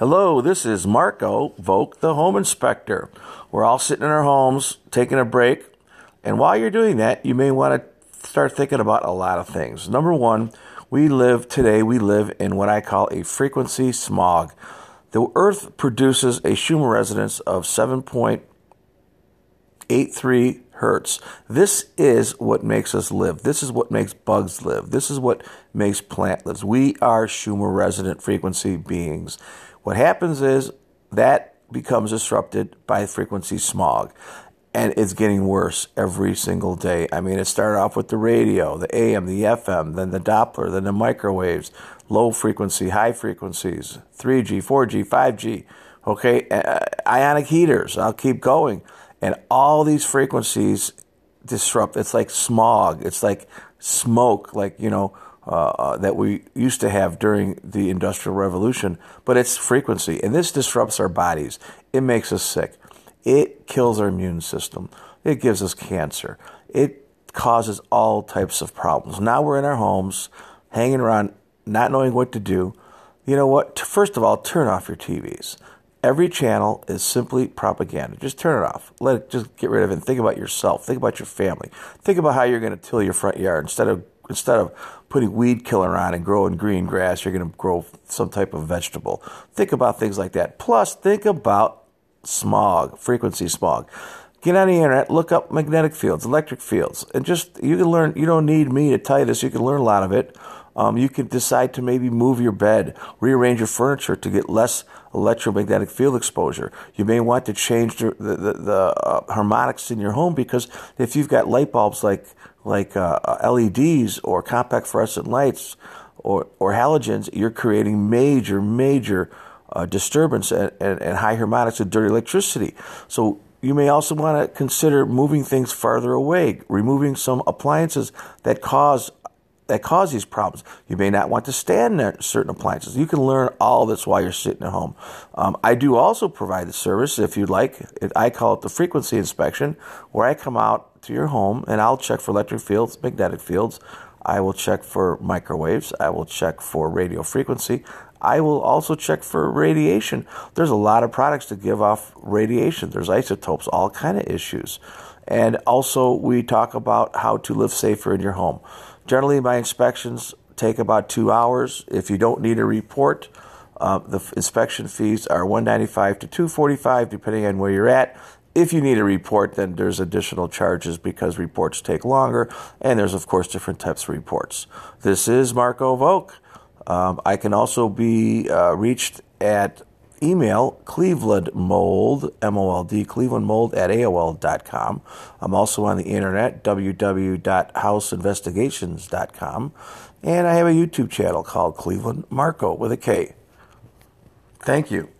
Hello, this is Marko Voke, the home inspector. We're all sitting in our homes taking a break. And while you're doing that, you may want to start thinking about a lot of things. Number one, we live today, we live in what I call a frequency smog. The Earth produces a Schumann resonance of 7.83 hertz. This is what makes us live. This is what makes bugs live. This is what makes plant lives. We are Schumann resonant frequency beings. What happens is that becomes disrupted by frequency smog. And it's getting worse every single day. I mean, it started off with the radio, the AM, the FM, then the Doppler, then the microwaves, low frequency, high frequencies, 3G, 4G, 5G, okay, uh, ionic heaters. I'll keep going. And all these frequencies disrupt. It's like smog. It's like smoke, like, you know, uh, uh, that we used to have during the Industrial Revolution, but it's frequency. And this disrupts our bodies. It makes us sick. It kills our immune system. It gives us cancer. It causes all types of problems. Now we're in our homes, hanging around, not knowing what to do. You know what? First of all, turn off your TVs. Every channel is simply propaganda. Just turn it off. Let it just get rid of it. And think about yourself. Think about your family. Think about how you're going to till your front yard instead of instead of putting weed killer on and growing green grass, you're going to grow some type of vegetable. Think about things like that. Plus, think about smog, frequency smog. Get on the internet, look up magnetic fields, electric fields, and just you can learn. You don't need me to tell you this. You can learn a lot of it. Um, you can decide to maybe move your bed, rearrange your furniture to get less electromagnetic field exposure. You may want to change the, the, the uh, harmonics in your home because if you've got light bulbs like like uh, LEDs or compact fluorescent lights or, or halogens, you're creating major, major uh, disturbance and, and, and high harmonics and dirty electricity. So you may also want to consider moving things farther away, removing some appliances that cause that cause these problems. You may not want to stand near certain appliances. You can learn all this while you're sitting at home. Um, I do also provide the service, if you'd like. I call it the frequency inspection, where I come out to your home and I'll check for electric fields, magnetic fields. I will check for microwaves. I will check for radio frequency. I will also check for radiation. There's a lot of products that give off radiation. There's isotopes, all kind of issues. And also we talk about how to live safer in your home. Generally, my inspections take about two hours. If you don't need a report, uh, the inspection fees are 195 to 245 depending on where you're at. If you need a report, then there's additional charges because reports take longer, and there's of course different types of reports. This is Marko Voke. Um, I can also be uh, reached at email Cleveland Mold, M O L D, Cleveland Mold at AOL.com. I'm also on the internet, www.houseinvestigations.com. And I have a YouTube channel called Cleveland Marko with a K. Thank you.